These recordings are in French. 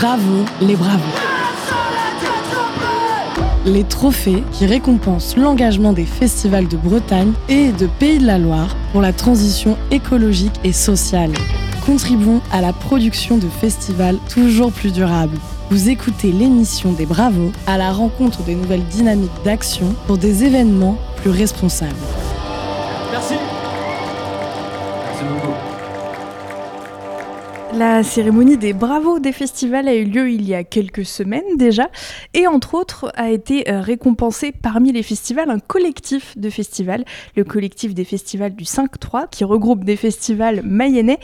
Bravo les bravos les trophées qui récompensent l'engagement des festivals de Bretagne et de Pays de la Loire pour la transition écologique et sociale. Contribuons à la production de festivals toujours plus durables. Vous écoutez l'émission des Bravos à la rencontre des nouvelles dynamiques d'action pour des événements plus responsables. Merci. Merci beaucoup. La cérémonie des bravos des festivals a eu lieu il y a quelques semaines déjà et entre autres a été euh, récompensé parmi les festivals un collectif de festivals, le collectif des festivals du 5-3 qui regroupe des festivals mayennais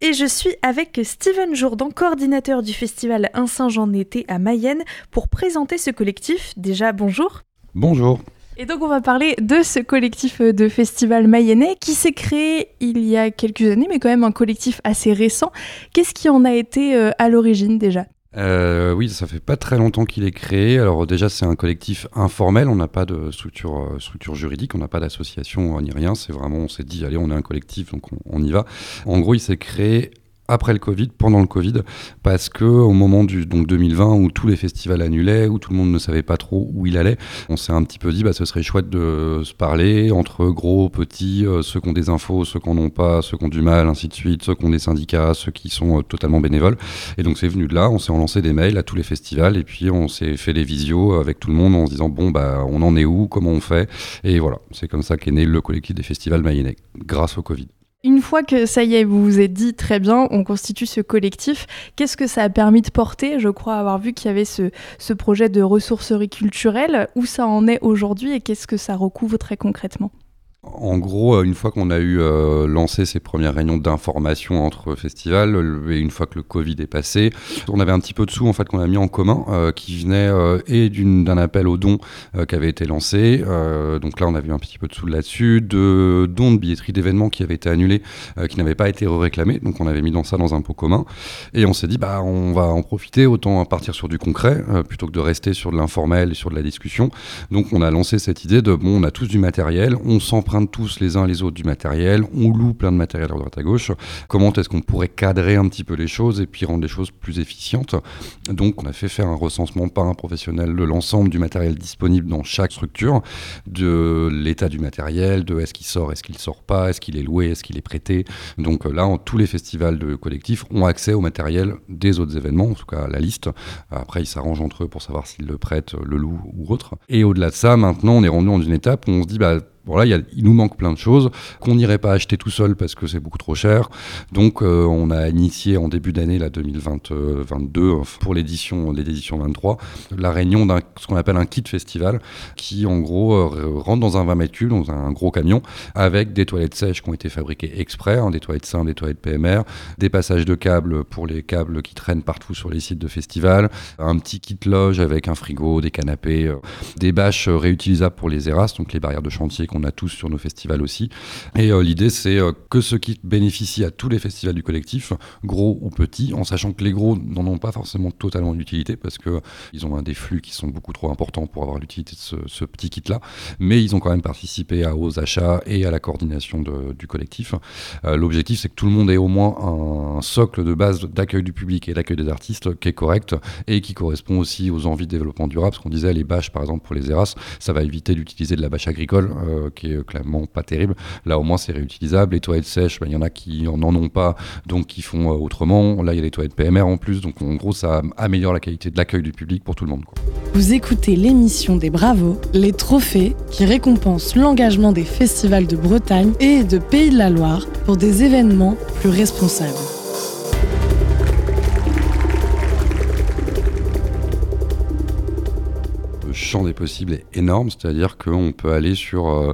et je suis avec Steven Jourdan, coordinateur du festival Un Saint-Jean été à Mayenne pour présenter ce collectif. Déjà bonjour. Bonjour. Et donc on va parler de ce collectif de festival mayennais qui s'est créé il y a quelques années, mais quand même un collectif assez récent. Qu'est-ce qui en a été euh, à l'origine déjà? Euh, oui, ça fait pas très longtemps qu'il est créé. Alors déjà, c'est un collectif informel. On n'a pas de structure, euh, structure juridique, on n'a pas d'association ni rien. C'est vraiment, on s'est dit, allez, on est un collectif, donc on, on y va. En gros, il s'est créé après le Covid, pendant le Covid, parce que au moment du donc 2020 où tous les festivals annulaient, où tout le monde ne savait pas trop où il allait, on s'est un petit peu dit bah ce serait chouette de se parler entre gros, petits, euh, ceux qui ont des infos, ceux qui n'en ont pas, ceux qui ont du mal, ainsi de suite, ceux qui ont des syndicats, ceux qui sont euh, totalement bénévoles. Et donc c'est venu de là, on s'est lancé des mails à tous les festivals et puis on s'est fait des visios avec tout le monde en se disant bon bah on en est où, comment on fait? Et voilà, c'est comme ça qu'est né le collectif des festivals mayennais grâce au Covid. Une fois que ça y est, vous vous êtes dit très bien, on constitue ce collectif, qu'est-ce que ça a permis de porter Je crois avoir vu qu'il y avait ce, ce projet de ressourcerie culturelle. Où ça en est aujourd'hui et qu'est-ce que ça recouvre très concrètement? En gros, euh, une fois qu'on a eu euh, lancé ces premières réunions d'information entre festivals, et une fois que le Covid est passé, on avait un petit peu de sous en fait qu'on a mis en commun, euh, qui venait et d'un appel aux dons qui avait été lancé. donc là, on a vu un petit peu de sous là-dessus, de dons de billetterie d'événements qui avaient été annulés, qui n'avaient pas été réclamés. Donc on avait mis dans ça dans un pot commun, et on s'est dit bah on va en profiter, autant partir sur du concret plutôt que de rester sur de l'informel et sur de la discussion. Donc on a lancé cette idée de bon, on a tous du matériel, on s'en tous les uns les autres du matériel, on loue plein de matériel à droite à gauche. Comment est-ce qu'on pourrait cadrer un petit peu les choses et puis rendre les choses plus efficientes? Donc on a fait faire un recensement par un professionnel de l'ensemble du matériel disponible dans chaque structure, de l'état du matériel, de est-ce qu'il sort, est-ce qu'il sort pas, est-ce qu'il est loué, est-ce qu'il est prêté. Donc là, tous les festivals de collectifs ont accès au matériel des autres événements, en tout cas la liste. Après, ils s'arrangent entre eux pour savoir s'ils le prêtent, le louent ou autre. Et au-delà de ça, maintenant, on est rendu dans une étape où on se dit, bah, voilà, il nous manque plein de choses qu'on n'irait pas acheter tout seul parce que c'est beaucoup trop cher. Donc, euh, on a initié en début d'année, la 2022, pour l'édition, l'édition 23, la réunion d'un ce qu'on appelle un kit festival, qui en gros euh, rentre dans un 20 mètres cubes, dans un gros camion, avec des toilettes sèches qui ont été fabriquées exprès, hein, des toilettes simples, des toilettes PMR, des passages de câbles pour les câbles qui traînent partout sur les sites de festival, un petit kit loge avec un frigo, des canapés, euh, des bâches réutilisables pour les ERAS, donc les barrières de chantier qu'on a tous sur nos festivals aussi. Et euh, l'idée, c'est euh, que ce kit bénéficie à tous les festivals du collectif, gros ou petits, en sachant que les gros n'en ont pas forcément totalement d'utilité parce qu'ils ont un des flux qui sont beaucoup trop importants pour avoir l'utilité de ce, petit kit-là. Mais ils ont quand même participé à, aux achats et à la coordination du collectif. Euh, l'objectif, c'est que tout le monde ait au moins un socle de base d'accueil du public et d'accueil des artistes qui est correct et qui correspond aussi aux envies de développement durable. Parce qu'on disait, les bâches, par exemple, pour les ERAS, ça va éviter d'utiliser de la bâche agricole qui est clairement pas terrible. Là, au moins, c'est réutilisable. Les toilettes sèches, ben, il y en a qui n'en ont pas, donc qui font euh, autrement. Là, il y a les toilettes PMR en plus, donc en gros, ça améliore la qualité de l'accueil du public pour tout le monde. Vous écoutez l'émission des Bravos, les trophées qui récompensent l'engagement des festivals de Bretagne et de Pays de la Loire pour des événements plus responsables. Champ des possibles est énorme, c'est-à-dire qu'on peut aller sur euh,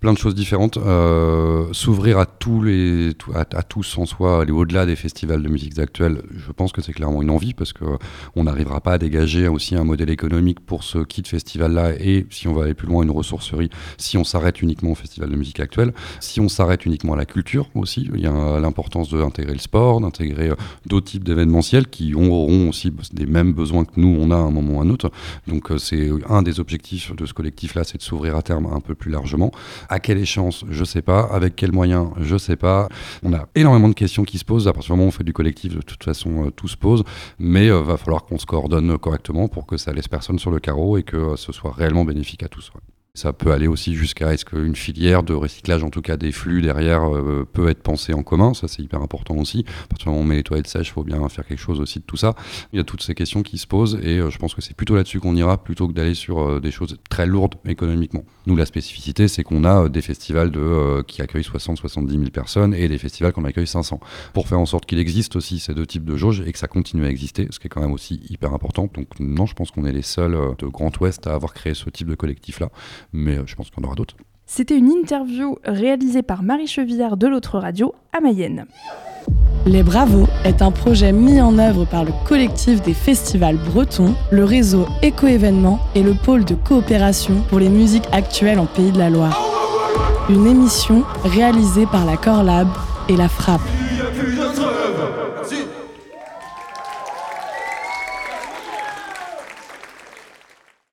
plein de choses différentes, euh, s'ouvrir à tous en soi, aller au-delà des festivals de musique actuelle. Je pense que c'est clairement une envie parce que on n'arrivera pas à dégager aussi un modèle économique pour ce kit festival-là et si on va aller plus loin, une ressourcerie. Si on s'arrête uniquement au festival de musique actuelle, si on s'arrête uniquement à la culture aussi, il y a l'importance d'intégrer le sport, d'intégrer euh, d'autres types d'événementiels qui auront aussi des mêmes besoins que nous on a à un moment ou à un autre. Donc c'est un un des objectifs de ce collectif-là, c'est de s'ouvrir à terme un peu plus largement. À quelle échéance Je sais pas. Avec quels moyens Je sais pas. On a énormément de questions qui se posent. À partir du moment où on fait du collectif, de toute façon, tout se pose. Mais va falloir qu'on se coordonne correctement pour que ça laisse personne sur le carreau et que ce soit réellement bénéfique à tous. Ça peut aller aussi jusqu'à est-ce qu'une filière de recyclage, en tout cas des flux derrière, euh, peut être pensée en commun. Ça, c'est hyper important aussi. À partir du moment où on met les toilettes sèches, il faut bien faire quelque chose aussi de tout ça. Il y a toutes ces questions qui se posent et euh, je pense que c'est plutôt là-dessus qu'on ira plutôt que d'aller sur euh, des choses très lourdes économiquement. Nous, la spécificité, c'est qu'on a des festivals de, qui accueillent 60-70 000 personnes et des festivals qu'on accueille 500. Pour faire en sorte qu'il existe aussi ces deux types de jauges et que ça continue à exister, ce qui est quand même aussi hyper important. Donc, non, je pense qu'on est les seuls de Grand Ouest à avoir créé ce type de collectif-là mais euh, je pense qu'on aura d'autres. C'était une interview réalisée par Marie Chevillard de l'autre radio à Mayenne. Les Bravos est un projet mis en œuvre par le collectif des festivals bretons, le réseau Éco-événements et le pôle de coopération pour les musiques actuelles en Pays de la Loire. Une émission réalisée par la Corlab et la Frappe.